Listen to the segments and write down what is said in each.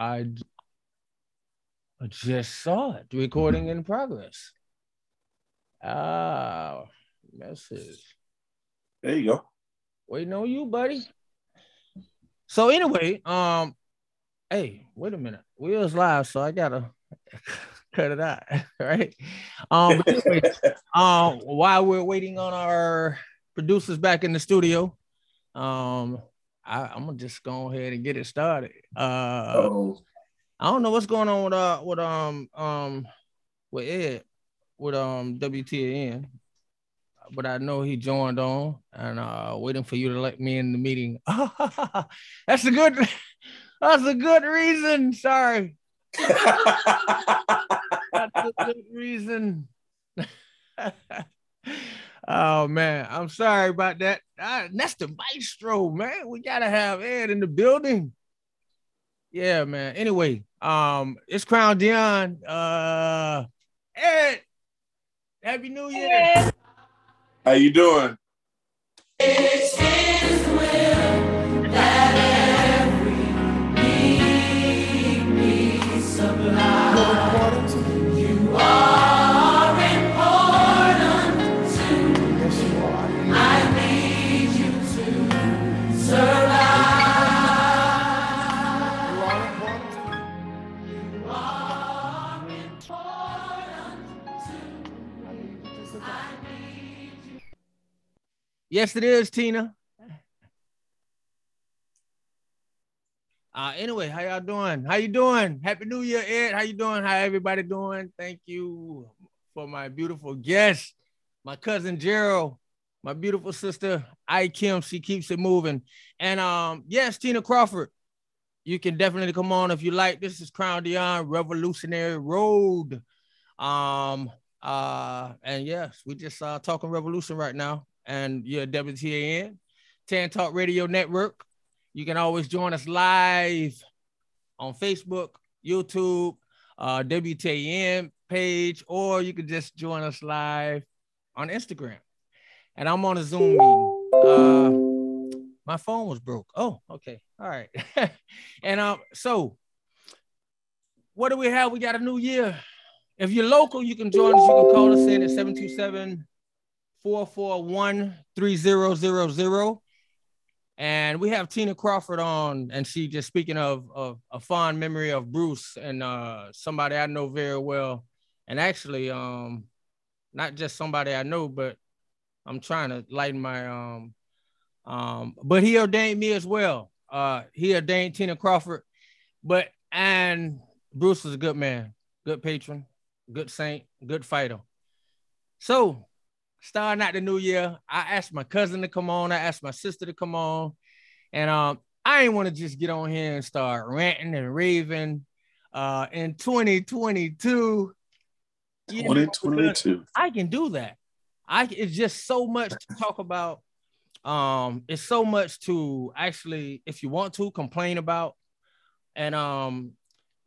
I I just saw it. Recording in progress. Ah, message. There you go. Waiting on you, buddy. So anyway, um, hey, wait a minute. We was live, so I gotta cut it out, right? Um, anyway, um, while we're waiting on our producers back in the studio, um, I, am gonna just go ahead and get it started. Uh, oh I don't know what's going on with uh with um um with Ed with um WTN, but I know he joined on and uh waiting for you to let me in the meeting. that's a good that's a good reason. Sorry. that's a good reason. Oh man, I'm sorry about that. Uh, that's the maestro, man. We gotta have Ed in the building. Yeah, man. Anyway, um, it's Krown Deon. Uh, Ed, Happy New Year. How you doing? Yes, it is, Tina. Uh, anyway, how y'all doing? How you doing? Happy New Year, Ed. How you doing? How everybody doing? Thank you for my beautiful guest, my cousin Jerreld, my beautiful sister I Kim. She keeps it moving. And um, yes, Tina Crawford. You can definitely come on if you like. This is Krown Deon Revolutionary Road. Um, uh, and yes, we just uh talking revolution right now and your WTAN, Tan Talk Radio Network. You can always join us live on Facebook, YouTube, uh, WTAN page, or you can just join us live on Instagram. And I'm on a Zoom meeting. Uh, my phone was broke. Oh, okay. All right. and um, so what do we have? We got a new year. If you're local, you can join us. You can call us in at 727 441 3000. And we have Tina Crawford on, and she just speaking of, of a fond memory of Bruce and uh, somebody I know very well. And actually, um, not just somebody I know, but I'm trying to lighten my um um, but he ordained me as well. Uh, he ordained Tina Crawford, but and Bruce was a good man, good patron, good saint, good fighter. So starting out the new year, I asked my cousin to come on. I asked my sister to come on. And um, I didn't want to just get on here and start ranting and raving. Uh, in 2022, 2022, know, I can do that. I it's just so much to talk about. Um, it's so much to actually, if you want to, complain about. And um,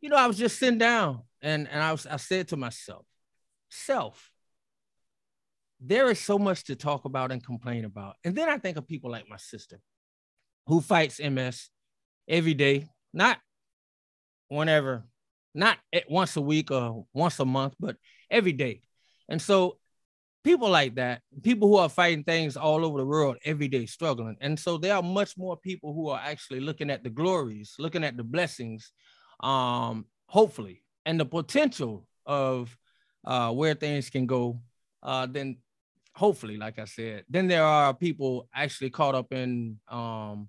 you know, I was just sitting down and and I was I said to myself, self, there is so much to talk about and complain about. And then I think of people like my sister who fights MS every day, not whenever, not once a week or once a month, but every day. And so people like that, people who are fighting things all over the world every day, struggling. And so there are much more people who are actually looking at the glories, looking at the blessings, um, hopefully, and the potential of uh, where things can go uh, than hopefully, like I said. Then there are people actually caught up in um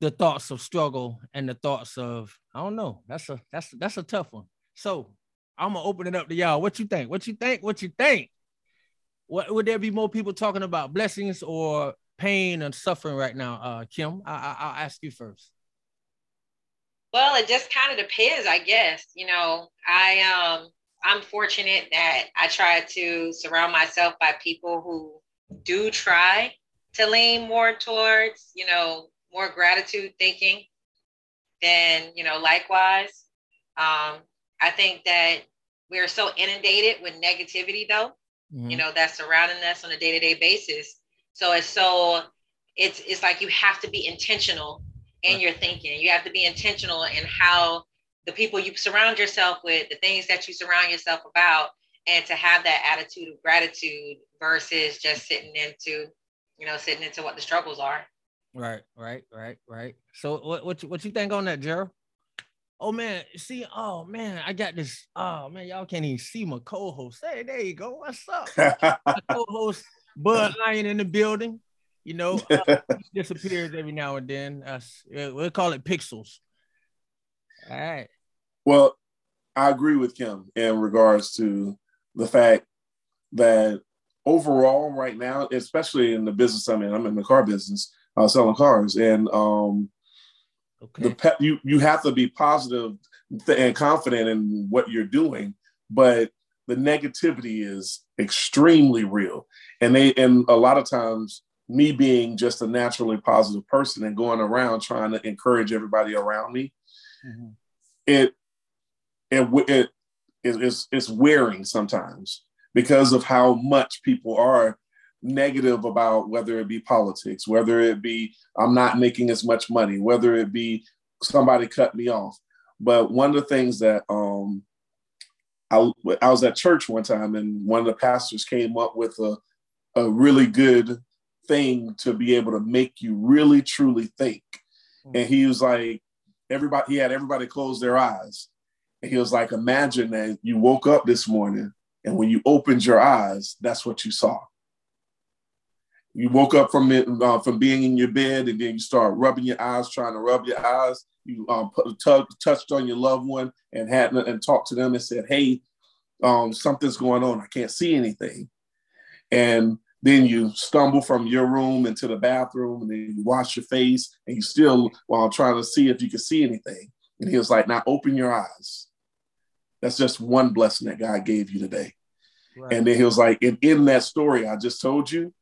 the thoughts of struggle and the thoughts of I don't know. That's a that's that's a tough one. So I'm gonna open it up to y'all. What you think? What you think? What you think? What would there be more people talking about blessings or pain and suffering right now? Uh, Kim, I, I, I'll ask you first. Well, it just kind of depends, I guess. You know, I um I'm fortunate that I try to surround myself by people who do try to lean more towards, you know, more gratitude thinking than, you know, likewise. Um, I think that we're so inundated with negativity though, mm-hmm. you know, that's surrounding us on a day-to-day basis. So it's so it's it's like you have to be intentional in right. your thinking. You have to be intentional in how the people you surround yourself with, the things that you surround yourself about, and to have that attitude of gratitude versus just sitting into, you know, sitting into what the struggles are. Right, right, right, right. So what what you, what you think on that, Jerreld? Oh man, see, oh man, I got this. Oh man, y'all can't even see my co-host. Hey, there you go. What's up? my co-host Bud Lion in the building. You know, uh, disappears every now and then. Uh, we'll call it pixels. All right. Well, I agree with Kim in regards to the fact that overall, right now, especially in the business I'm in, I'm in the car business, uh, selling cars, and um, okay. the pet you you have to be positive and confident in what you're doing, but the negativity is extremely real, and they and a lot of times me being just a naturally positive person and going around trying to encourage everybody around me, mm-hmm. it it it it's, it's wearing sometimes because of how much people are negative about whether it be politics, whether it be I'm not making as much money, whether it be somebody cut me off. But one of the things that um, I, I was at church one time and one of the pastors came up with a, a really good thing to be able to make you really truly think. Mm-hmm. And he was like, everybody, he had everybody close their eyes. He was like, imagine that you woke up this morning and when you opened your eyes, that's what you saw. You woke up from it uh, from being in your bed, and then you start rubbing your eyes, trying to rub your eyes. You um, put, t- touched on your loved one and had and talked to them and said, "Hey, um, something's going on. I can't see anything." And then you stumble from your room into the bathroom, and then you wash your face, and you still while trying to see if you can see anything. And he was like, "Now open your eyes." That's just one blessing that God gave you today. Right. And then he was like, and in that story I just told you,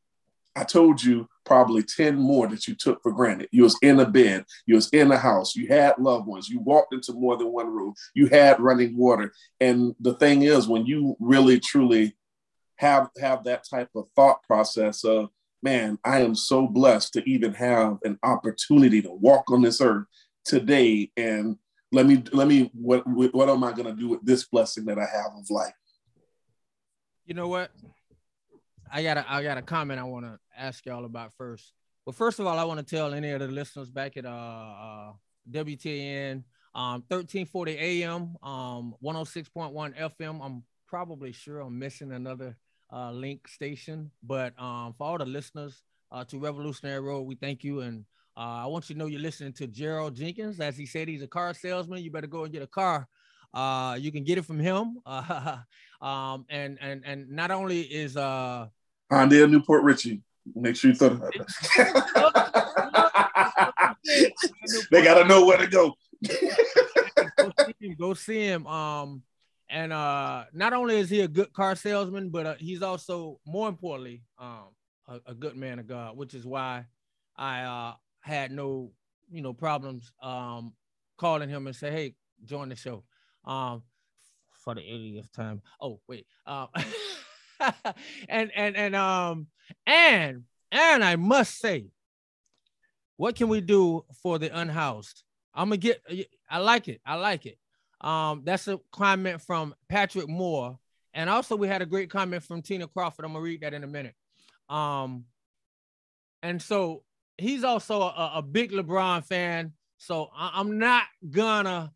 I told you probably 10 more that you took for granted. You was in a bed, you was in a house, you had loved ones, you walked into more than one room, you had running water. And the thing is, when you really truly have have that type of thought process of, man, I am so blessed to even have an opportunity to walk on this earth today and let me let me what what am I going to do with this blessing that I have of life? You know what? I got a I got a comment I want to ask y'all about first. Well, first of all, I want to tell any of the listeners back at uh, uh WTN um 1340 AM um 106.1 FM. I'm probably sure I'm missing another uh link station, but um for all the listeners uh to Revolutionary Road, we thank you and uh, I want you to know you're listening to Jerreld Jenkins. As he said, he's a car salesman. You better go and get a car. Uh, you can get it from him. Uh, um, and and and not only is uh Hyundai New Port Richey. Make sure you throw that. they gotta know where to go. go, see him, go see him. Um, and uh, not only is he a good car salesman, but uh, he's also more importantly um a, a, good man of God, which is why I uh had no you know problems um calling him and say, hey, join the show. Um, for the 80th time. Oh, wait. Um, and and and um and and I must say, what can we do for the unhoused? I'm gonna get. I like it. I like it. Um, that's a comment from Patrick Moore, and also we had a great comment from Tina Crawford. I'm gonna read that in a minute. Um, and so he's also a, a big LeBron fan. So I, am not gonna.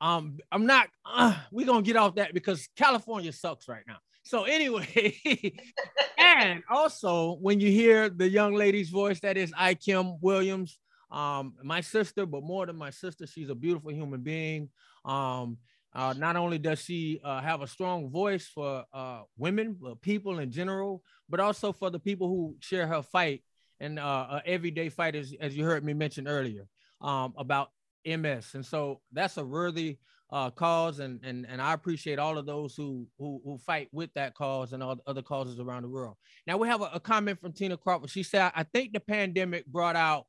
Um, I'm not. Uh, we're gonna get off that because California sucks right now. So anyway, and also when you hear the young lady's voice, that is I Kim Williams, um, my sister, but more than my sister, she's a beautiful human being. Um, uh, not only does she uh, have a strong voice for uh, women, but people in general, but also for the people who share her fight and uh, everyday fighters, as, as you heard me mention earlier, um, about MS. And so that's a worthy uh, cause, and and and I appreciate all of those who who who fight with that cause and all other causes around the world. Now we have a, a comment from Tina Crawford. She said, "I think the pandemic brought out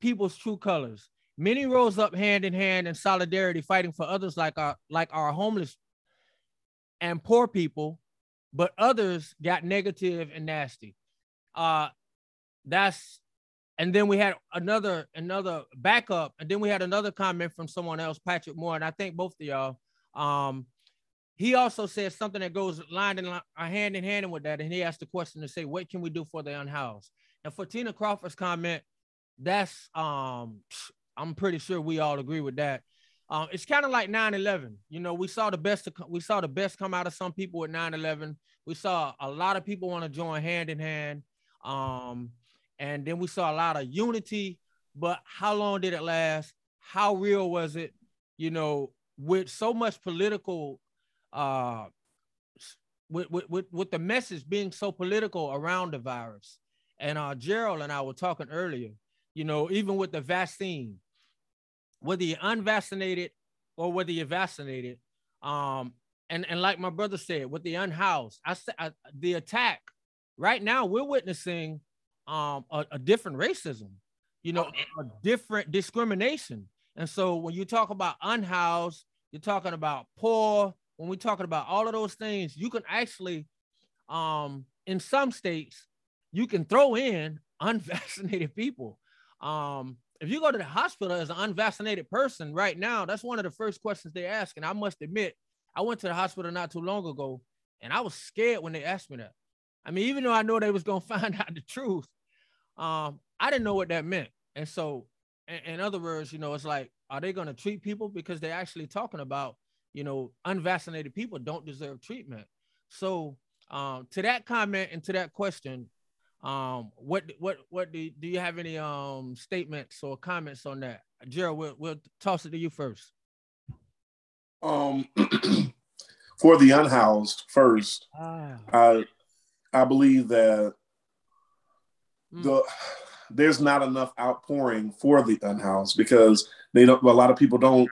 people's true colors. Many rose up hand in hand in solidarity, fighting for others like our like our homeless and poor people, but others got negative and nasty. Uh, that's and then we had another another backup, and then we had another comment from someone else, Patrick Moore, and I think both of y'all. Um, he also said something that goes line in line, uh, hand in hand with that, and he asked the question to say, "What can we do for the unhoused?" And for Tina Crawford's comment, that's um, I'm pretty sure we all agree with that. Um, it's kind of like 9/11. You know, we saw the best. We saw the best come out of some people with 9/11. We saw a lot of people want to join hand in hand. Um, and then we saw a lot of unity. But how long did it last? How real was it? You know, with so much political uh, with, with, with the message being so political around the virus. And uh, Jerreld and I were talking earlier, you know, even with the vaccine, whether you're unvaccinated or whether you're vaccinated, um, and, and like my brother said, with the unhoused, I said the attack right now we're witnessing um, a, a different racism, you know, a different discrimination. And so when you talk about unhoused, you're talking about poor, when we're talking about all of those things, you can actually, um, in some states, you can throw in unvaccinated people. Um, if you go to the hospital as an unvaccinated person right now, that's one of the first questions they ask. And I must admit, I went to the hospital not too long ago, and I was scared when they asked me that. I mean, even though I know they was gonna find out the truth, um, I didn't know what that meant. And so, in, in other words, you know, it's like, are they gonna treat people because they're actually talking about you know, unvaccinated people don't deserve treatment. So um, to that comment and to that question, um, what what what do, do you have any um statements or comments on that? Jerreld, we'll, we'll toss it to you first. Um, for the unhoused first, ah. I I believe that mm. the there's not enough outpouring for the unhoused because they don't. A lot of people don't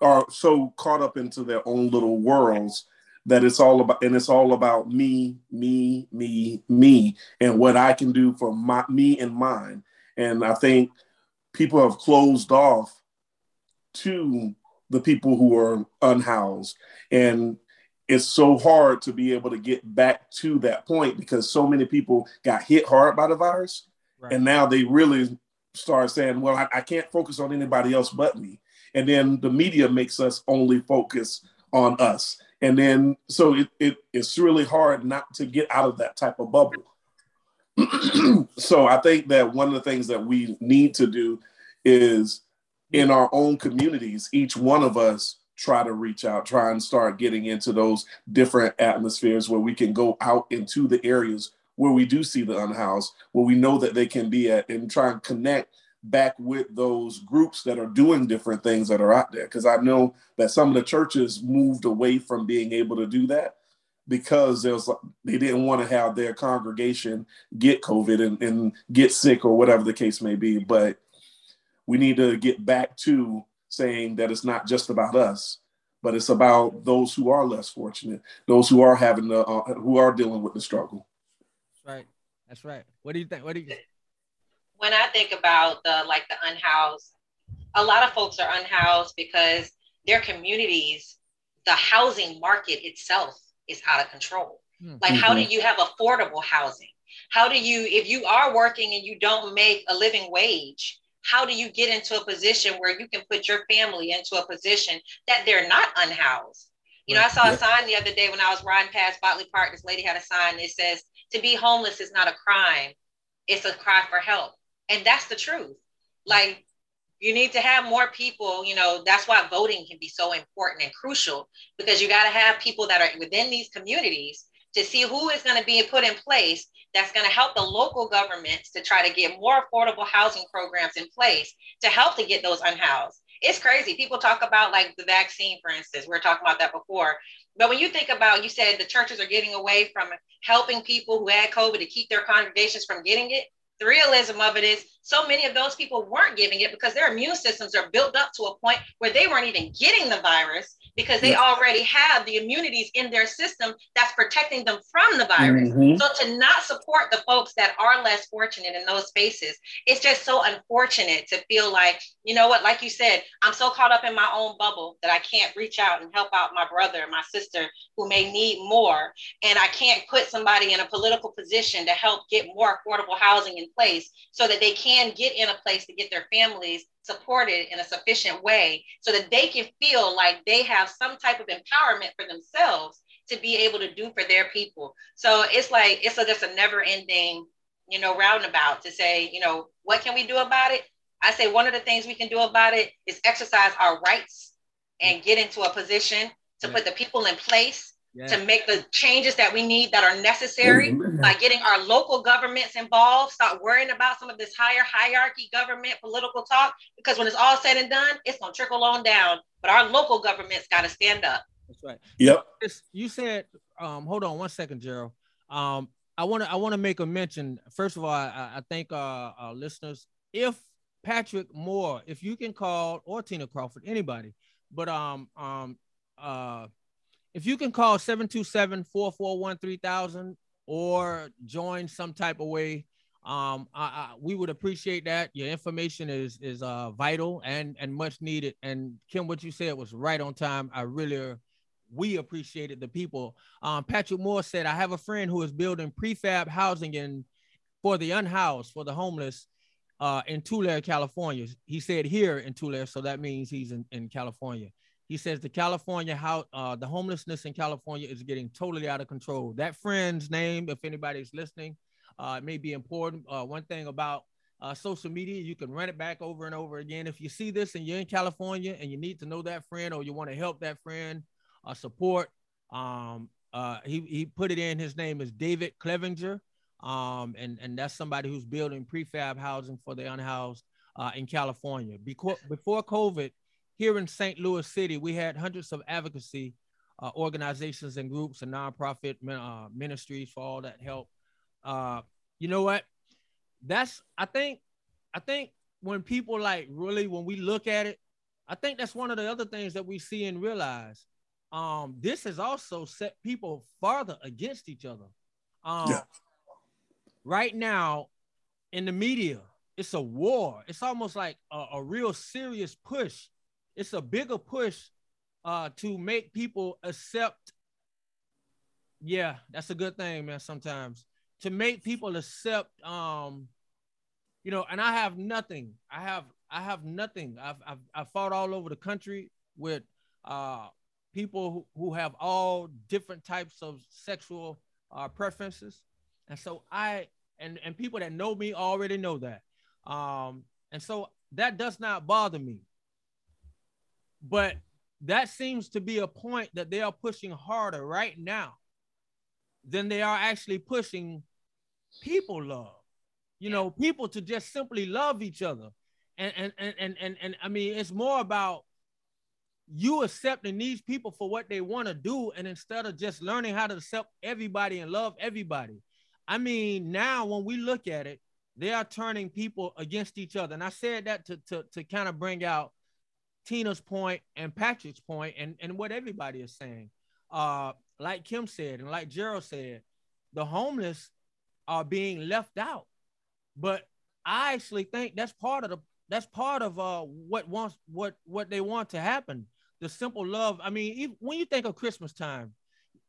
are so caught up into their own little worlds that it's all about and it's all about me me me me and what i can do for my me and mine and i think people have closed off to the people who are unhoused and it's so hard to be able to get back to that point because so many people got hit hard by the virus. Right. and now they really start saying well I, I can't focus on anybody else but me. And then the media makes us only focus on us. And then so it, it it's really hard not to get out of that type of bubble. So i think that one of the things that we need to do is in our own communities each one of us try to reach out try and start getting into those different atmospheres where we can go out into the areas where we do see the unhoused where we know that they can be at and try and connect back with those groups that are doing different things that are out there. Because I know that some of the churches moved away from being able to do that because they didn't want to have their congregation get COVID and, and get sick or whatever the case may be. But we need to get back to saying that it's not just about us, but it's about those who are less fortunate, those who are having the, uh, who are dealing with the struggle. That's right. That's right. What do you think? What do you? when I think about the like the unhoused, a lot of folks are unhoused because their communities, the housing market itself is out of control. Mm-hmm. Like, how do mm-hmm. you have affordable housing? How do you, if you are working and you don't make a living wage, how do you get into a position where you can put your family into a position that they're not unhoused? You know, I saw a sign the other day when I was riding past Botley Park. This lady had a sign that says, "To be homeless is not a crime; it's a cry for help." And that's the truth. Mm-hmm. Like you need to have more people, you know, that's why voting can be so important and crucial because you got to have people that are within these communities to see who is going to be put in place that's going to help the local governments to try to get more affordable housing programs in place to help to get those unhoused. It's crazy. People talk about like the vaccine, for instance. We are talking about that before. But when you think about, you said the churches are getting away from helping people who had COVID to keep their congregations from getting it the realism of it is so many of those people weren't giving it because their immune systems are built up to a point where they weren't even getting the virus because they already have the immunities in their system that's protecting them from the virus. Mm-hmm. So to not support the folks that are less fortunate in those spaces, it's just so unfortunate to feel like, you know what, like you said, I'm so caught up in my own bubble that I can't reach out and help out my brother, my sister who may need more. And I can't put somebody in a political position to help get more affordable housing in place so that they can get in a place to get their families supported in a sufficient way so that they can feel like they have some type of empowerment for themselves to be able to do for their people. So it's like it's a, just a never ending, you know, roundabout to say, you know, what can we do about it? I say one of the things we can do about it is exercise our rights and get into a position to put the people in place yeah. to make the changes that we need that are necessary by getting our local governments involved. Stop worrying about some of this higher hierarchy government political talk because when it's all said and done, it's gonna trickle on down. But our local governments got to stand up. That's right. Yep. You said, um, hold on one second, Jerreld. Um, I want to I want to make a mention. First of all, I, I thank our, our listeners. If Patrick Moore, if you can call or Tina Crawford, anybody, but um um uh if you can call 727-441-3000 or join some type of way um, I, I, we would appreciate that. Your information is is uh, vital and and much needed. And Kim, what you said was right on time. I really, we appreciated the people. Um, Patrick Moore said, "I have a friend who is building prefab housing in for the unhoused, for the homeless, uh, in Tulare, California." He said here in Tulare, so that means he's in, in California. He says the California how uh, the homelessness in California is getting totally out of control. That friend's name, if anybody's listening, uh, may be important. Uh, one thing about uh, social media, you can run it back over and over again. If you see this and you're in California and you need to know that friend or you want to help that friend, uh, support. Um, uh, he he put it in. His name is David Clevenger, um, and and that's somebody who's building prefab housing for the unhoused uh, in California. Before before COVID here in St. Louis City, we had hundreds of advocacy uh, organizations and groups and nonprofit uh, ministries for all that help. Uh, you know what? That's I think I think when people like really when we look at it, I think that's one of the other things that we see and realize. Um, this has also set people farther against each other. Um, yeah. Right now, in the media, it's a war. It's almost like a, a real serious push it's a bigger push uh, to make people accept. Yeah, that's a good thing, man. Sometimes to make people accept, um, you know, and I have nothing. I have I have nothing. I've I've, I've fought all over the country with uh, people who, who have all different types of sexual uh, preferences, and so I and and people that know me already know that, um, and so that does not bother me. But that seems to be a point that they are pushing harder right now than they are actually pushing people love. You know, people to just simply love each other. And and and and and, and I mean it's more about you accepting these people for what they want to do and instead of just learning how to accept everybody and love everybody. I mean, now when we look at it, they are turning people against each other. And I said that to to, to kind of bring out Tina's point and Patrick's point and, and what everybody is saying. Uh, like Kim said, and like Jerreld said, the homeless are being left out. But I actually think that's part of the that's part of uh what wants what what they want to happen. The simple love. I mean, if, when you think of Christmas time,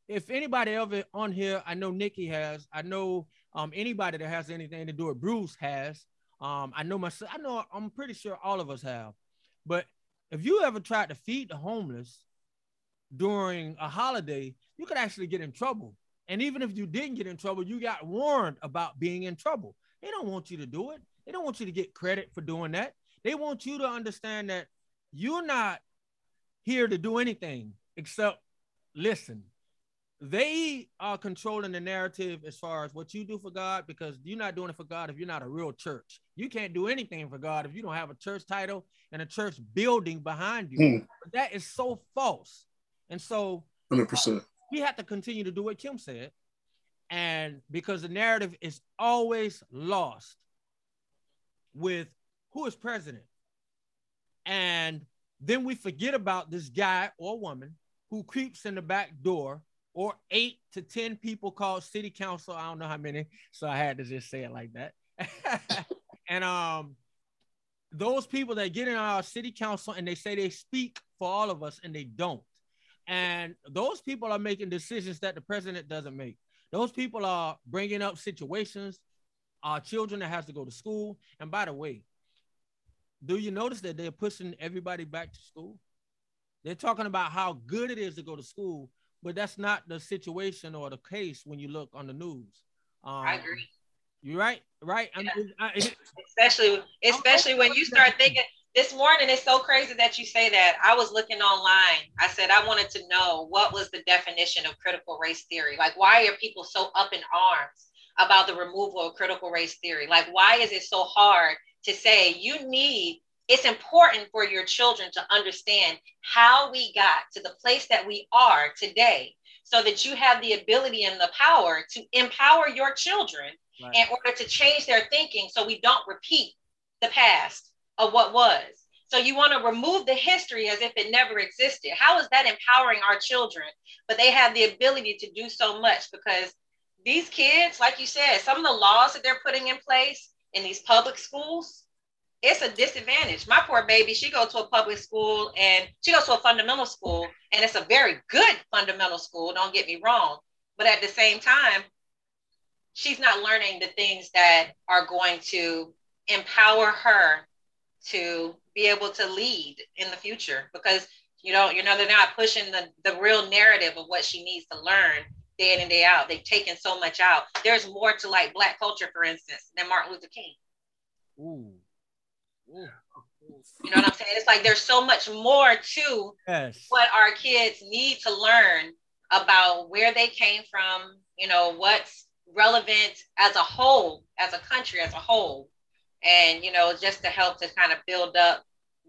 if anybody ever on here, I know Nikki has, I know um anybody that has anything to do with Bruce has. Um, I know myself, I know I'm pretty sure all of us have. But if you ever tried to feed the homeless during a holiday, you could actually get in trouble. And even if you didn't get in trouble, you got warned about being in trouble. They don't want you to do it. They don't want you to get credit for doing that. They want you to understand that you're not here to do anything except listen they are controlling the narrative as far as what you do for God because you're not doing it for God if you're not a real church. You can't do anything for God if you don't have a church title and a church building behind you. Mm. that is so false. And so 100%. Uh, we have to continue to do what Kim said. And because the narrative is always lost with who is president. And then we forget about this guy or woman who creeps in the back door or eight to 10 people called city council. I don't know how many. So I had to just say it like that. and um, those people that get in our city council and they say they speak for all of us and they don't. And those people are making decisions that the president doesn't make. Those people are bringing up situations, our children that has to go to school. And by the way, do you notice that they're pushing everybody back to school? They're talking about how good it is to go to school, but that's not the situation or the case when you look on the news. Um, I agree. You're right, right. Yeah. I, I, especially, especially when you start thinking. This morning, it's so crazy that you say that. I was looking online. I said I wanted to know what was the definition of critical race theory. Like, why are people so up in arms about the removal of critical race theory? Like, why is it so hard to say you need it's important for your children to understand how we got to the place that we are today so that you have the ability and the power to empower your children right. in order to change their thinking so we don't repeat the past of what was. So you want to remove the history as if it never existed. How is that empowering our children? But they have the ability to do so much because these kids, like you said, some of the laws that they're putting in place in these public schools, it's a disadvantage. My poor baby, she goes to a public school and she goes to a fundamental school, and it's a very good fundamental school. Don't get me wrong, but at the same time, she's not learning the things that are going to empower her to be able to lead in the future because you know you know they're not pushing the, the real narrative of what she needs to learn day in and day out they've taken so much out there's more to like black culture for instance than martin luther king Ooh. You know what I'm saying? It's like there's so much more to yes. what our kids need to learn about where they came from, you know, what's relevant as a whole, as a country as a whole. And, you know, just to help to kind of build up,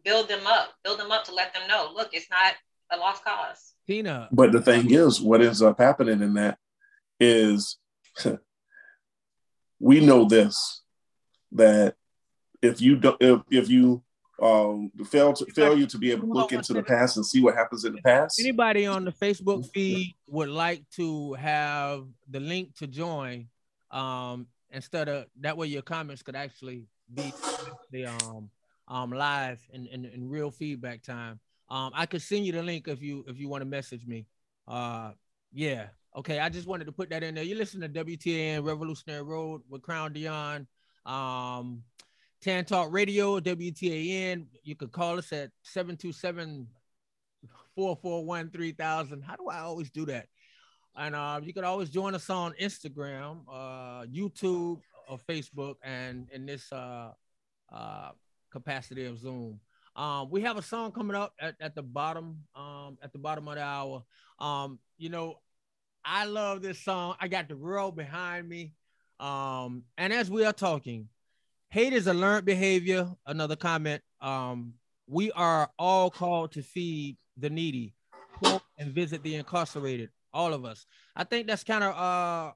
build them up, build them up to let them know, look, it's not a lost cause. Tina. But the thing is, what ends up happening in that is we know this that if you don't if, if you um fail to fail you to be able to look into the past and see what happens in the past. Anybody on the facebook feed would like to have the link to join um instead of that way your comments could actually be the um um live in, in, in real feedback time. Um i could send you the link if you if you want to message me. Uh yeah okay i just wanted to put that in there. You listen to wtan revolutionary road with Krown Deon. Um Tan Talk Radio, WTAN. You can call us at 727 441 3000. How do I always do that? And uh, you can always join us on Instagram, uh, YouTube, or Facebook, and in this uh, uh, capacity of Zoom. Um, we have a song coming up at, at the bottom, um, at the bottom of the hour. Um, you know, I love this song. I got the world behind me. Um, and as we are talking, Hate is a learned behavior. Another comment. Um, we are all called to feed the needy, and visit the incarcerated. All of us. I think that's kind of uh,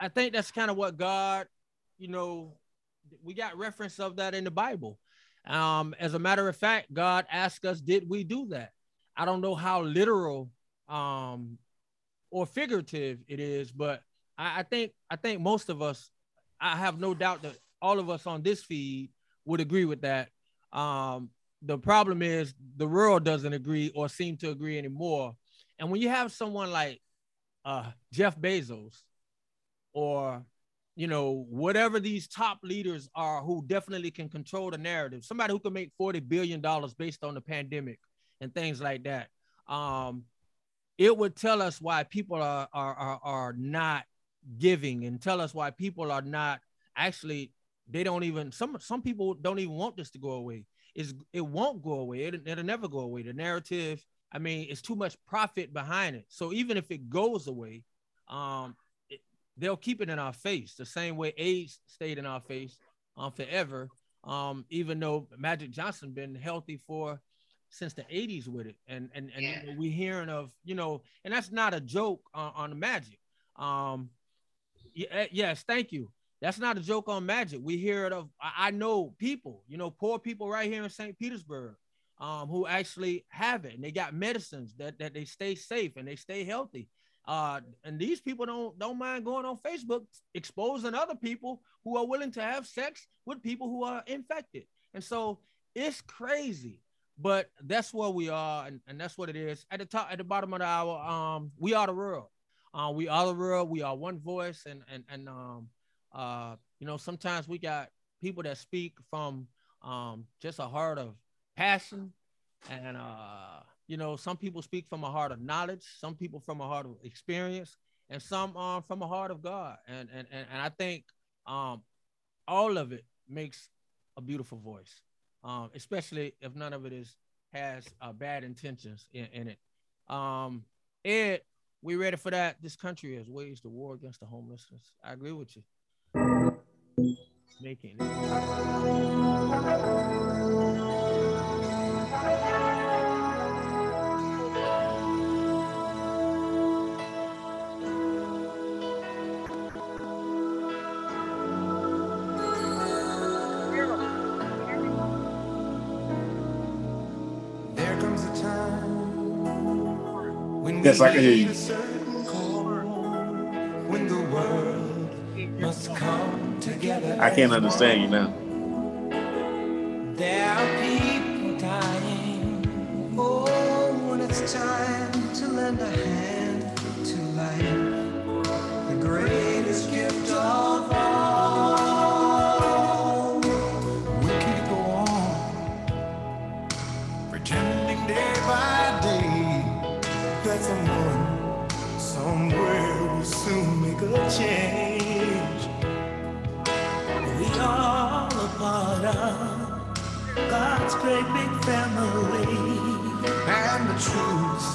I think that's kind of what God, you know, we got reference of that in the Bible. Um, as a matter of fact, God asked us, did we do that? I don't know how literal um or figurative it is, but I, I think I think most of us, I have no doubt that all of us on this feed would agree with that. Um, the problem is the world doesn't agree or seem to agree anymore. And when you have someone like uh, Jeff Bezos or you know whatever these top leaders are who definitely can control the narrative, somebody who can make 40 billion dollars based on the pandemic and things like that. Um, it would tell us why people are, are are are not giving and tell us why people are not actually they don't even some some people don't even want this to go away. Is it won't go away. It, it'll never go away. The narrative, I mean, it's too much profit behind it. So even if it goes away, um, it, they'll keep it in our face the same way AIDS stayed in our face um forever. Um, even though Magic Johnson been healthy for since the 80s with it, and and and yeah. we hearing of you know, and that's not a joke on, on the Magic. Um, yeah, yes, thank you. That's not a joke on magic. We hear it of I know people, you know, poor people right here in St. Petersburg. um, who actually have it and they got medicines that, that they stay safe and they stay healthy. Uh, and these people don't don't mind going on Facebook exposing other people who are willing to have sex with people who are infected. And so it's crazy, but that's where we are, and, and that's what it is. At the top, at the bottom of the hour, um, we are the world. Uh, we are the world. We are one voice, and and and um, uh, you know, sometimes we got people that speak from um just a heart of passion and uh you know some people speak from a heart of knowledge some people from a heart of experience and some um from a heart of god. And and and, and i think um all of it makes a beautiful voice um especially if none of it is has uh, bad intentions in, in it. Um ed we ready for that? This country has waged a war against the homelessness. I agree with you making Yes, I can hear you. I can't understand you now. There are people dying. Oh, when it's time to lend a hand to life, the greatest gift of all. We go on pretending day by day that someone somewhere will soon make a change. Great big family. And the truth,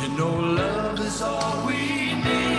you know, love is all we need.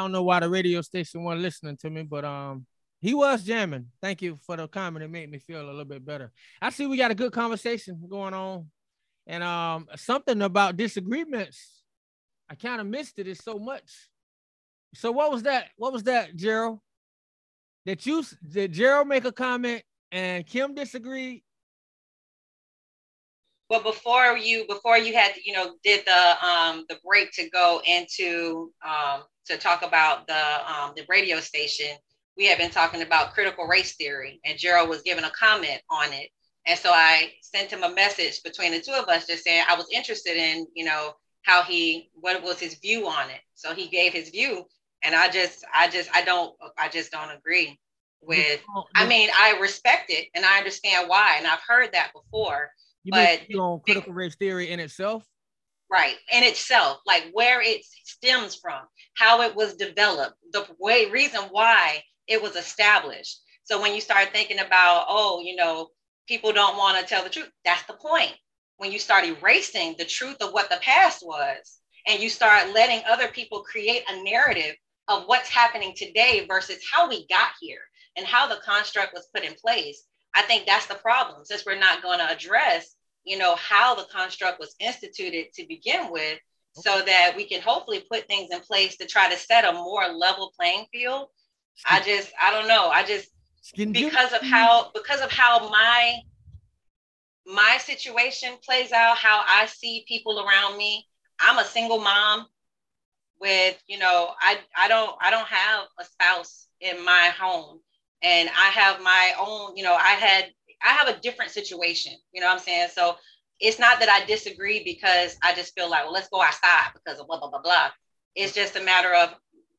Don't know why the radio station wasn't listening to me, but um, he was jamming. Thank you for the comment. It made me feel a little bit better. I see we got a good conversation going on, and um, something about disagreements. I kind of missed it. It's so much. So what was that? What was that, Jerreld? That you did Jerreld make a comment and Kim disagreed? Well, before you before you had you know did the um the break to go into um to talk about the um the radio station, we had been talking about critical race theory, and Jerreld was giving a comment on it, and so I sent him a message between the two of us, just saying I was interested in you know how he what was his view on it. So he gave his view, and I just I just I don't I just don't agree with. I mean I respect it and I understand why, and I've heard that before. You But- mean on critical race theory in itself? right in itself like where it stems from how it was developed the way reason why it was established so when you start thinking about oh you know people don't want to tell the truth that's the point when you start erasing the truth of what the past was and you start letting other people create a narrative of what's happening today versus how we got here and how the construct was put in place i think that's the problem. Since we're not going to address you know how the construct was instituted to begin with so that we can hopefully put things in place to try to set a more level playing field. I just i don't know. I just because of how because of how my my situation plays out how i see people around me i'm a single mom with you know i i don't i don't have a spouse in my home and i have my own you know i had i have a different situation you know what i'm saying? So it's not that i disagree because i just feel like well let's go outside because of blah blah blah blah. It's just a matter of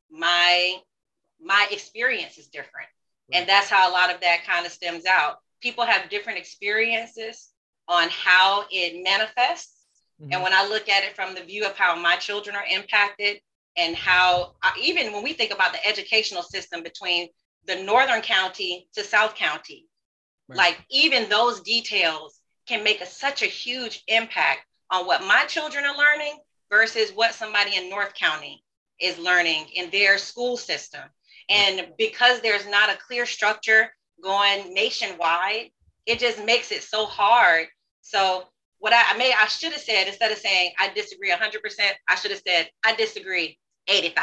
my my experience is different. And that's how a lot of that kind of stems out. People have different experiences on how it manifests. Mhm. and when I look at it from the view of how my children are impacted and how I, even when we think about the educational system between the northern county to South County, Right. like even those details can make a, such a huge impact on what my children are learning versus what somebody in North County is learning in their school system. And because there's not a clear structure going nationwide, it just makes it so hard. So what I, I may I should have said instead of saying I disagree 100%, I should have said I disagree 85%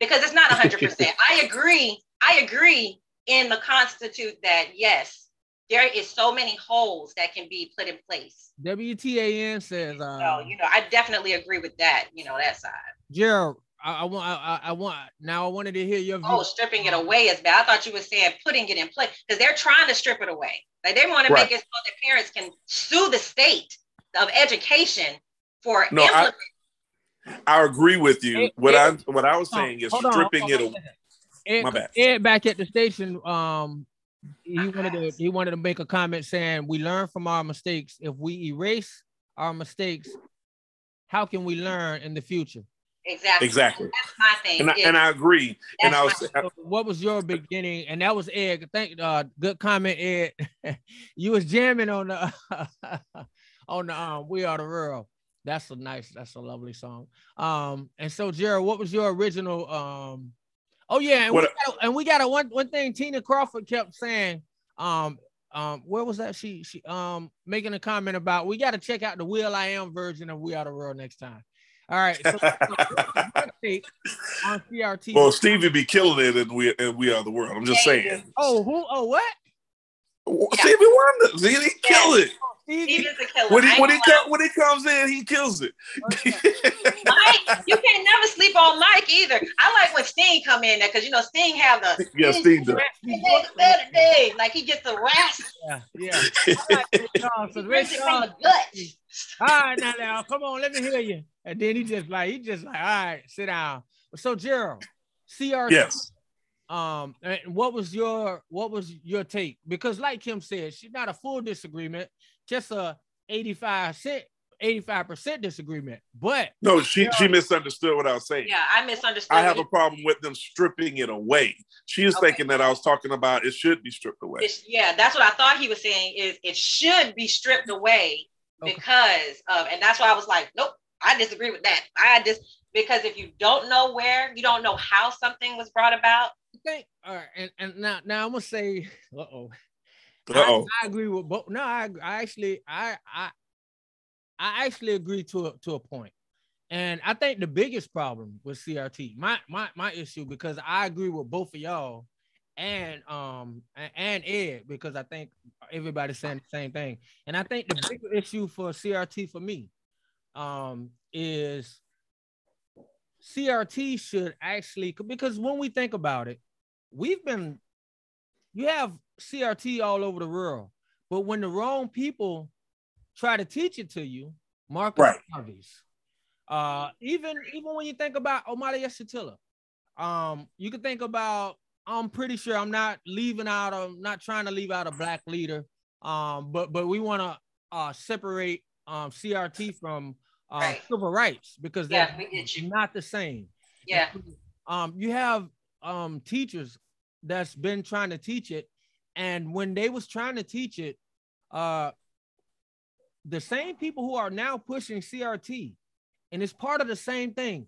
because it's not 100%. I agree. I agree in the constitute that yes, there is so many holes that can be put in place. WTAN says, uh, So, you know, I definitely agree with that, you know, that side. Jerreld, I, I want, I, I- I want, now I wanted to hear your view. Oh, stripping it away is bad. I thought you were saying putting it in place because they're trying to strip it away. Like they want to Right. make it so that parents can sue the state of education for No, I- I agree with you. It- what it- I what I was Hold on, saying is hold on, stripping it away. Ed, My bad. Ed back at the station, um, he wanted to he wanted to make a comment saying we learn from our mistakes. If we erase our mistakes, how can we learn in the future? Exactly. Exactly. That's my thing. And I, and I agree. And I was my- So what was your beginning? And that was Ed. Thank uh good comment, Ed. you was jamming on the on the um We Are the World. That's a nice, that's a lovely song. Um, and so Jared, what was your original um oh yeah, and we What- got, and we got a one one thing Tina Crawford kept saying. Um, um, where was that? She she um making a comment about we got to check out the will.i.am version of We Are the World next time. All right, so, so your take on CRT. well, Stevie be killing it, and we and we are the world. I'm just Yeah, saying. oh, who? Oh, what? Yeah. Stevie Wonder, see, he killed it. Stevie? He is a killer. When he when he gonna when he comes in, he kills it. Mike, you can't never sleep on Mike either. I like when Sting come in there because you know Sting have the yeah, Steve does. day. Like he gets the rasp, Yeah, yeah. I like Ray Charles, 'cause he Ray it from the Charles- gut. All right, now, now, come on, let me hear you. And then he just like he just like, all right, sit down. So Jerreld, CRT. Yes. Um, and what was your what was your take? Because like Kim said, she's not a full disagreement, just a 85 cent, 85% disagreement. But No, she she misunderstood what I was saying. Yeah, I misunderstood. I have a problem with them stripping it away. She is Okay. thinking that I was talking about it should be stripped away. It's, yeah, that's what I thought he was saying. Is it should be stripped away Okay. because of, and that's why I was like, nope, I disagree with that. I just because if you don't know where, you don't know how something was brought about. Okay. all right, and, and now now I'm gonna say. Uh oh. I, I agree with both. No, I, I actually I I I actually agree to a to a point. And I think the biggest problem with CRT, my my my issue, because I agree with both of y'all and um and Ed, because I think everybody's saying the same thing. And I think the bigger issue for CRT for me um is CRT should actually because when we think about it, we've been you have CRT all over the world, but when the wrong people try to teach it to you, Marcus Right. Garvey's, uh, even even when you think about Omari Yeshitela, um, you can think about. I'm pretty sure I'm not leaving out. I'm not trying to leave out a black leader. Um, but but we want to uh separate um CRT from uh, Right. civil rights because Yeah, they're we get you. not the same Yeah, um you have um teachers that's been trying to teach it and when they was trying to teach it uh the same people who are now pushing crt and it's part of the same thing.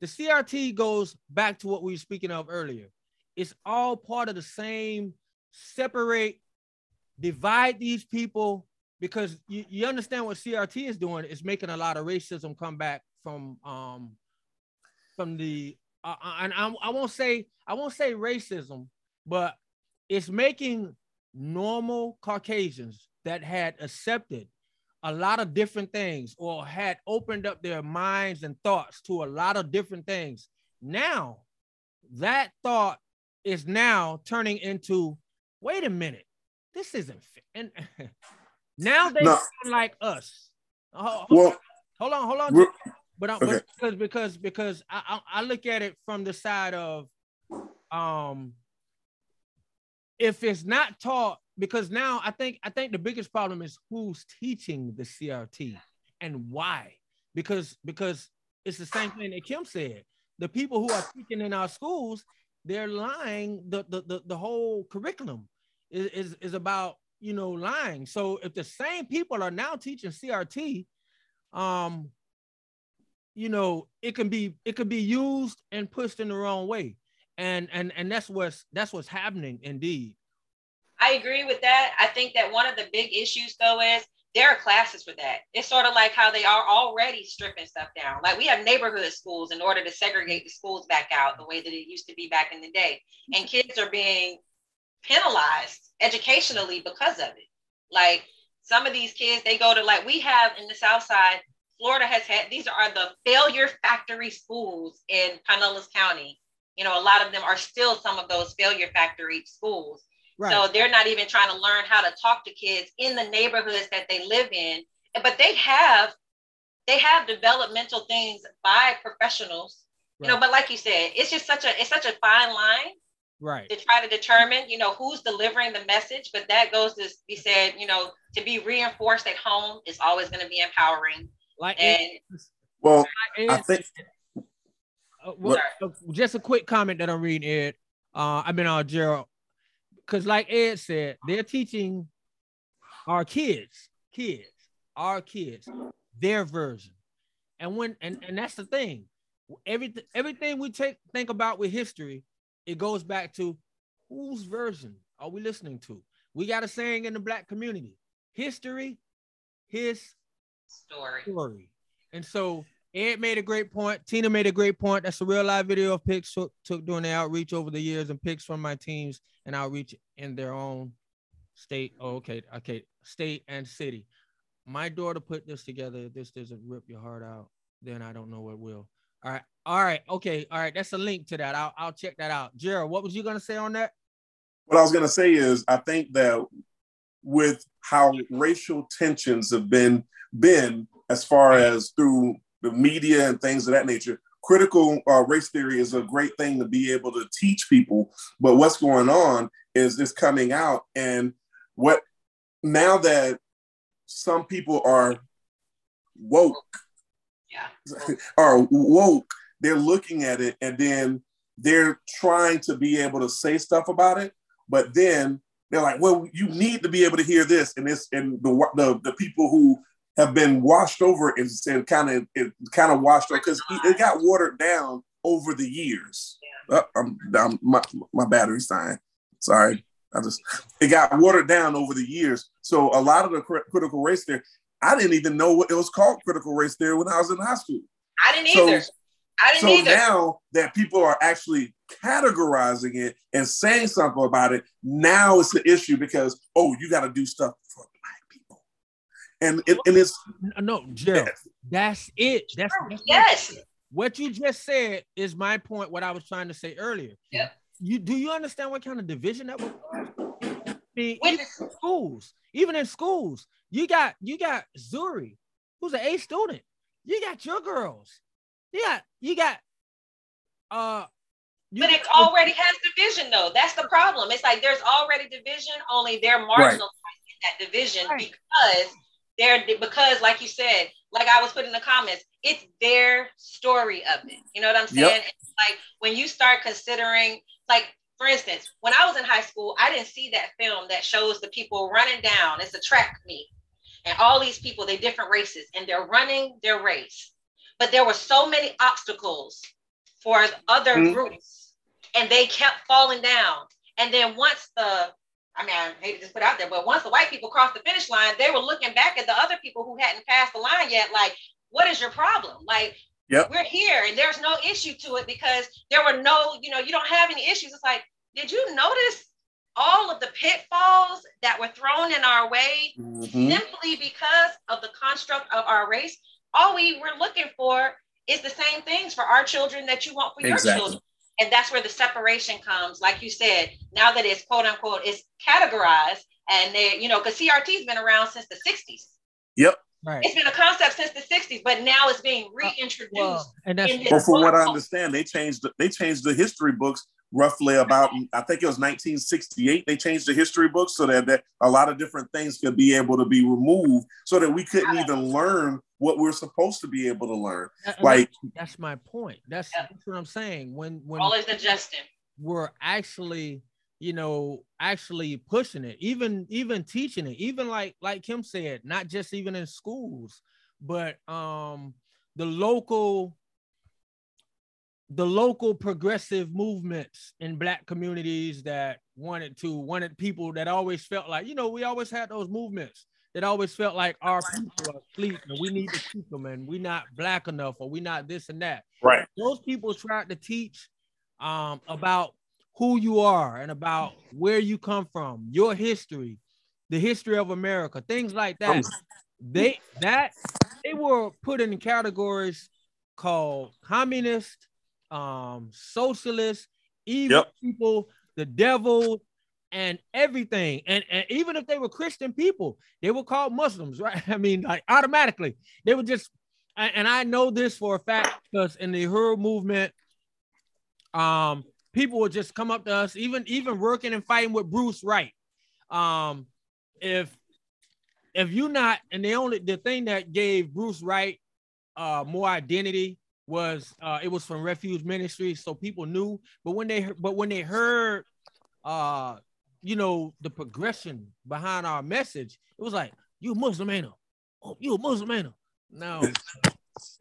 The crt goes back to what we were speaking of earlier. It's all part of the same separate divide these people because you, you understand what crt is doing it's making a lot of racism come back from um from the uh, uh, and I, I won't say I won't say racism, but it's making normal Caucasians that had accepted a lot of different things or had opened up their minds and thoughts to a lot of different things. Now, that thought is now turning into wait a minute, this isn't fit. And now they No. sound like us. Ho- Well, hold on, hold on. Re- But, I, Okay. but because because because I, I I look at it from the side of um if it's not taught because now I think I think the biggest problem is who's teaching the CRT and why? Because because it's the same thing that Kim said. The people who are teaching in our schools they're lying the the the, the whole curriculum is, is is about you know lying. So if the same people are now teaching CRT um you know it can be it can be used and pushed in the wrong way and and and that's what's that's what's happening indeed I agree with that. I think that one of the big issues though is there are classes for that. It's sort of like how they are already stripping stuff down. Like we have neighborhood schools in order to segregate the schools back out the way that it used to be back in the day. And kids are being penalized educationally because of it. Like some of these kids, they go to like we have in the South Side, Florida has had these are the failure factory schools in Pinellas County. You know, a lot of them are still some of those failure factory schools. right So they're not even trying to learn how to talk to kids in the neighborhoods that they live in. But they have they have developmental things by professionals. You know, but like you said, it's just such a it's such a fine line right to try to determine, you know, who's delivering the message. But that goes to be said, you know, to be reinforced at home is always going to be empowering. like And well, I think uh, well, uh, just a quick comment that I'm reading, Ed. Uh, I mean, been on Jerreld because, like Ed said, they're teaching our kids, kids, our kids, their version, and when and and that's the thing. Everything everything we take think about with history, it goes back to whose version are we listening to? We got a saying in the black community: history, his story. story. And so Ed made a great point. Tina made a great point. That's a real live video of pics took, took during the outreach over the years and pics from my teams and outreach in their own state. Oh, okay, okay, state and city. My daughter put this together. If this doesn't rip your heart out, then I don't know what will. All right, all right, okay, all right. That's a link to that. I'll, I'll check that out. Jerreld, what was you gonna say on that? what I was gonna say is I think that with how racial tensions have been been as far as through the media and things of that nature. Critical uh, race theory is a great thing to be able to teach people, but what's going on is this coming out, and what now that some people are woke, Yeah. are woke, they're looking at it and then they're trying to be able to say stuff about it, but then they're like, well, you need to be able to hear this, and this, and the the, the people who have been washed over and, and kind of it kind of washed over because it got watered down over the years. Uh, I'm, I'm, my my battery's dying. Sorry, I just it got watered down over the years. So a lot of the cri- critical race theory, I didn't even know what it was called critical race theory when I was in high school. I didn't So- either. I didn't So either. now that people are actually categorizing it and saying something about it, now it's an issue because oh, you got to do stuff for and it, and it's No, Jerreld, that's it. That's, that's yes. what you just said is my point. What I was trying to say earlier. Yep. You do you understand what kind of division that was? I mean, even in schools, even in schools, you got you got Zuri, who's an A student. You got your girls. You got you got uh. You But it already has division though. That's the problem. It's like there's already division, only they're marginalized in that division Right. because because like you said, like I was putting in the comments, it's their story of it. You know what I'm saying? Yep. It's like when you start considering, like for instance, when I was in high school, I didn't see that film that shows the people running down. It's a track meet. And all these people, they're different races and they're running their race. But there were so many obstacles for other Mhm. groups and they kept falling down. And then once the, I mean, I hate to just put it out there, but once the white people crossed the finish line, they were looking back at the other people who hadn't passed the line yet, like, what is your problem? Like, Yep. we're here and there's no issue to it because there were no, you know, you don't have any issues. It's like, did you notice all of the pitfalls that were thrown in our way Mhm. simply because of the construct of our race? All we were looking for is the same things for our children that you want for your children. And that's where the separation comes. Like you said, now that it's quote unquote, it's categorized and they, you know, because CRT's been around since the 60s. Yep. right. It's been a concept since the 60s, but now it's being uh, reintroduced. Well, and that's in this Well, from what I understand, they changed the, they changed the history books roughly about I think it was 1968. They changed the history books so that, that a lot of different things could be able to be removed, so that we couldn't even learn what we're supposed to be able to learn. that- Like that's my point. That's, Yeah. that's what I'm saying. When when Always adjusting. we're actually you know actually pushing it even even teaching it even like like kim said not just even in schools but um the local the local progressive movements in black communities that wanted to wanted people that always felt like you know we always had those movements that always felt like our people are asleep and we need to keep them and we're not black enough or we're not this and that right, those people tried to teach um, about who you are and about where you come from, your history, the history of America, things like that. Um, They that they were put in categories called communist, um, socialist, evil Yep. people, the devil, and everything. And, and even if they were Christian people, they were called Muslims, right? I mean, like automatically, they were just. And I know this for a fact because in the Hur movement, um, people would just come up to us, even even working and fighting with Bruce Wright. Um, if if you not, and the only the thing that gave Bruce Wright uh more identity was uh it was from Refuge Ministry, so people knew. But when they but when they heard uh you know the progression behind our message, it was like you a Muslim ain't no? Oh, you a Muslim ain't no? No,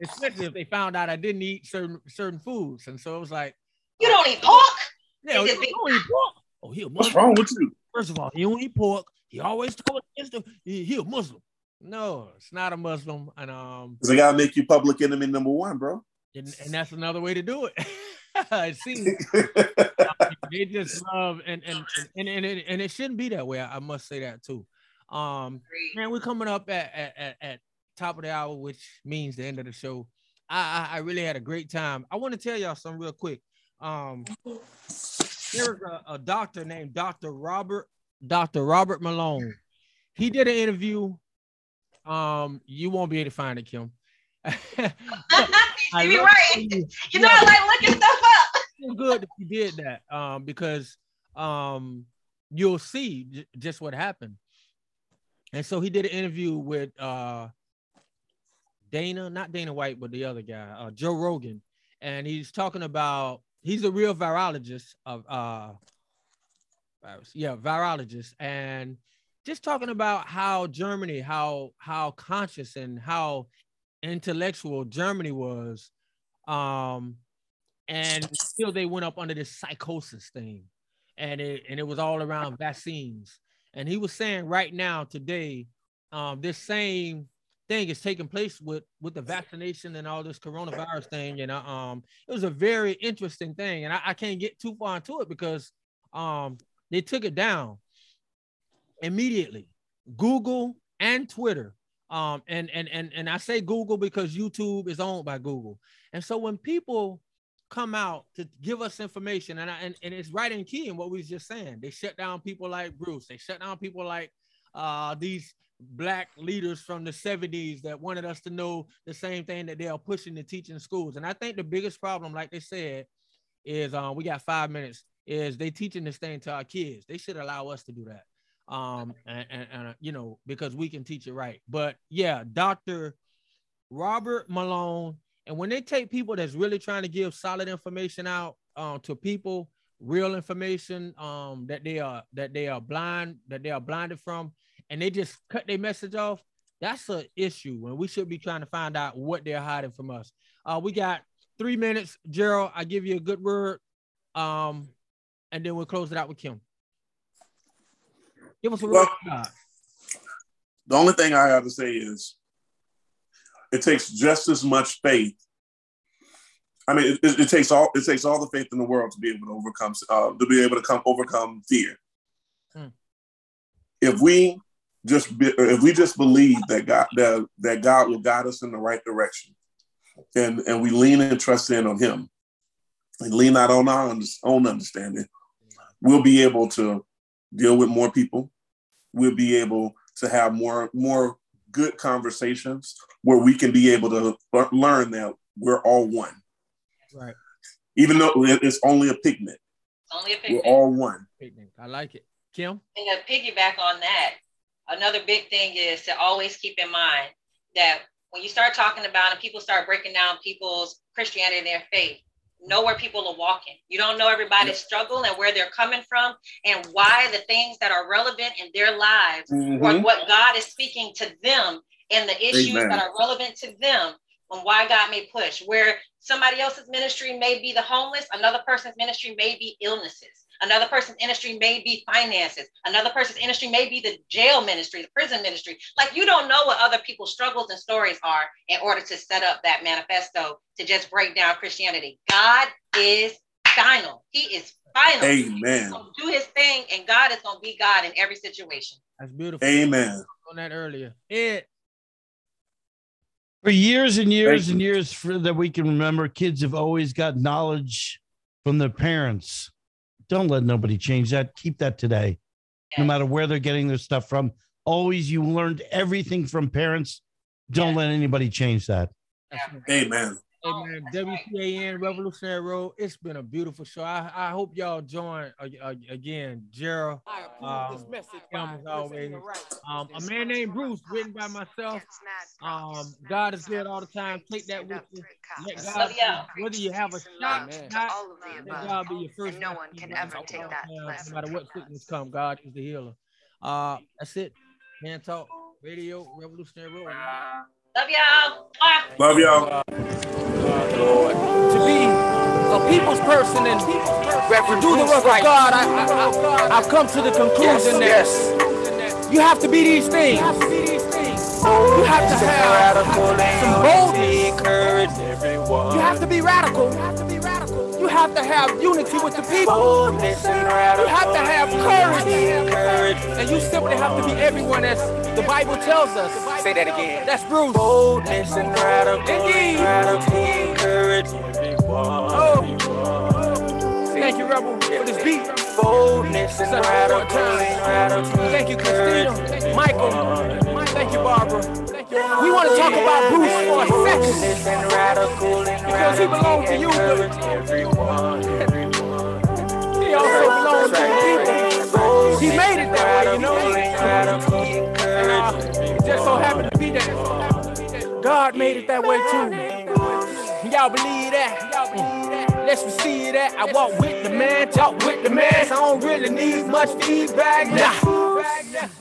especially if they found out I didn't eat certain certain foods, and so it was like, You don't eat pork. yeah, Is you big- don't eat pork. Oh, he a what's wrong with you? First of all, he don't eat pork. He always told against him. He, he a Muslim. No, it's not a Muslim, and um, Because they gotta make you public enemy number one, bro. and, and that's another way to do it. it seems they just love and and and and, and, it, and it shouldn't be that way. I, must say that too. Um, man, we're coming up at, at at at top of the hour, which means the end of the show. I I, I really had a great time. I want to tell y'all something real quick. Um, there's a, a doctor named Dr. Robert Dr. Robert Malone. he did an interview. Um, you won't be able to find it, Kim. you right. you- know. I like looking stuff good if you did that um because um you'll see j- just what happened. And so he did an interview with uh dana not dana white but the other guy uh joe rogan. And he's talking about he's a real virologist of uh virus, yeah virologist. And just talking about how germany how how conscious and how intellectual germany was um and still they went up under this psychosis thing. And it and it was all around vaccines. And he was saying right now today um this same thing is taking place with with the vaccination and all this coronavirus thing. And uh, um it was a very interesting thing. And I, I can't get too far into it because um they took it down immediately. Google and twitter um and and and, and i say google because youtube is owned by google. And so when people come out to give us information, and I, and, and it's right in key in what we was just saying. They shut down people like Bruce. They shut down people like uh, these black leaders from the 70s that wanted us to know the same thing that they are pushing to teach in schools. And I think the biggest problem, like they said, is um, we got five minutes, is they teaching this thing to our kids. They should allow us to do that. Um, and, and, and uh, you know, because we can teach it right. But yeah, Dr. Robert Malone and when they take people that's really trying to give solid information out uh, to people, real information um, that they are that they are blind that they are blinded from, and they just cut their message off, that's an issue. And we should be trying to find out what they're hiding from us. Uh, we got three minutes, Jerreld. I give you a good word, um, and then we'll close it out with Kim. Give us a word. Well- God. The only thing I have to say is it takes just as much faith. I mean, it, it, it takes all it takes all the faith in the world to be able to overcome uh, to be able to come overcome fear. Hmm. If we just be, if we just believe that God that, that God will guide us in the right direction, and and we lean and trust in on Him, and lean not on our own understanding, we'll be able to deal with more people. We'll be able to have more more good conversations where we can be able to learn that we're all one, Right. even though it's only a pigment. Only a We're all one. Picnic. I like it. Kim. And to piggyback on that, another big thing is to always keep in mind that when you start talking about and people start breaking down people's Christianity and their faith, know where people are walking. You don't know everybody's struggle and where they're coming from and why the things that are relevant in their lives or Mhm. what God is speaking to them and the issues Amen. that are relevant to them and why God may push. Where somebody else's ministry may be the homeless, another person's ministry may be illnesses, another person's ministry may be finances, another person's ministry may be the jail ministry, the prison ministry. Like you don't know what other people's struggles and stories are in order to set up that manifesto to just break down Christianity. God is final. He is final. He's Amen. gonna do his thing, and God is gonna be God in every situation. That's beautiful. Amen. On that earlier. Ed. For years and years and years for, that we can remember, kids have always got knowledge from their parents. Don't let nobody change that. Keep that today, no matter where they're getting their stuff from. Always, you learned everything from parents. Don't Yeah. let anybody change that. Amen. Hey Oh, man. WCAN Revolutionary Road. It's been a beautiful show. I, I hope y'all join uh, uh, again. Jerreld, um, Kim, as always. Um, a man named Bruce, written by myself. Um, God is good all the time. Take that with you. Let God, whether you have a shot, not, all of the let. God be your first. And no one can ever take that No matter what sickness come, God is the healer. Uh, that's it. Man Talk Radio Revolutionary Road. Love y'all. Mwah. Love y'all. To be a people's person and to do the work of God, I, I, I, I've come to the conclusion that yes. you have to be these things. You have to have some boldness. You have to be radical. You have to have unity with the people. You have to have courage. And you simply have to be everyone as the Bible tells us. Say that again. That's Bruce. Boldness and radical. Indeed. Radical courage. Oh. Thank you, treble for this beat. Boldness and radical, Thank you, Christina. Michael. Thank you, Barbara. Thank you. We want to talk about Bruce for a second. Because he belongs to you, but he also belongs to the people. He made it that way, you know. And, uh, it just so happened to be that God made it that way too. Y'all believe that? Let's receive that. I walk with the man, talk with the man. I don't really need much feedback. Nah,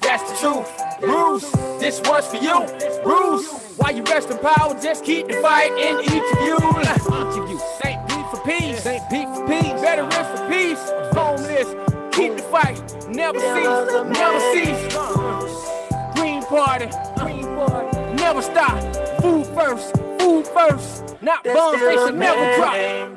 that's the truth. Bruce, this one's for you. Bruce, while you rest in power, just keep the fight in each of you. Each of you. St. Pete for peace. St. Pete for peace. Veterans for peace. Homeless, keep the fight. Never cease. Never cease. Green party. Green party. Never stop. Food first. Food first. Not bombs, they should never drop.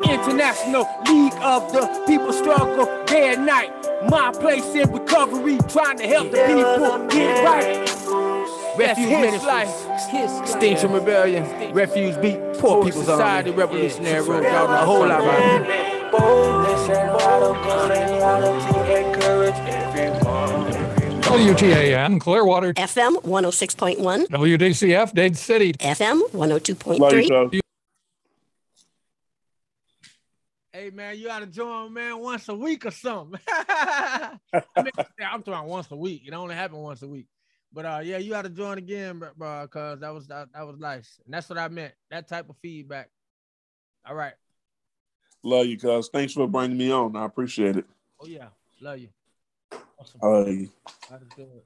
International League of the People Struggle day and night. My place in recovery, trying to help the people get right. Refuge Ministries, life. Extinction Rebellion, Refuge Beat, Poor People's Society, Revolutionary Road, y'all know a whole lot about it. Boldness and radical reality encourage everyone. WTAN, Clearwater, FM 106.1, WDCF, Dade City. FM oh Love you, 102.3. cuz. Hey man, you gotta join man once a week or something. I mean, I'm talking once a week. It only happened once a week. But uh yeah, you gotta join again, bro, bro, cause that was that, that was nice. And that's what I meant. That type of feedback. All right. Love you, cuz. Thanks for bringing me on. I appreciate it. Oh yeah, love you. Awesome. I love you. Gotta do it.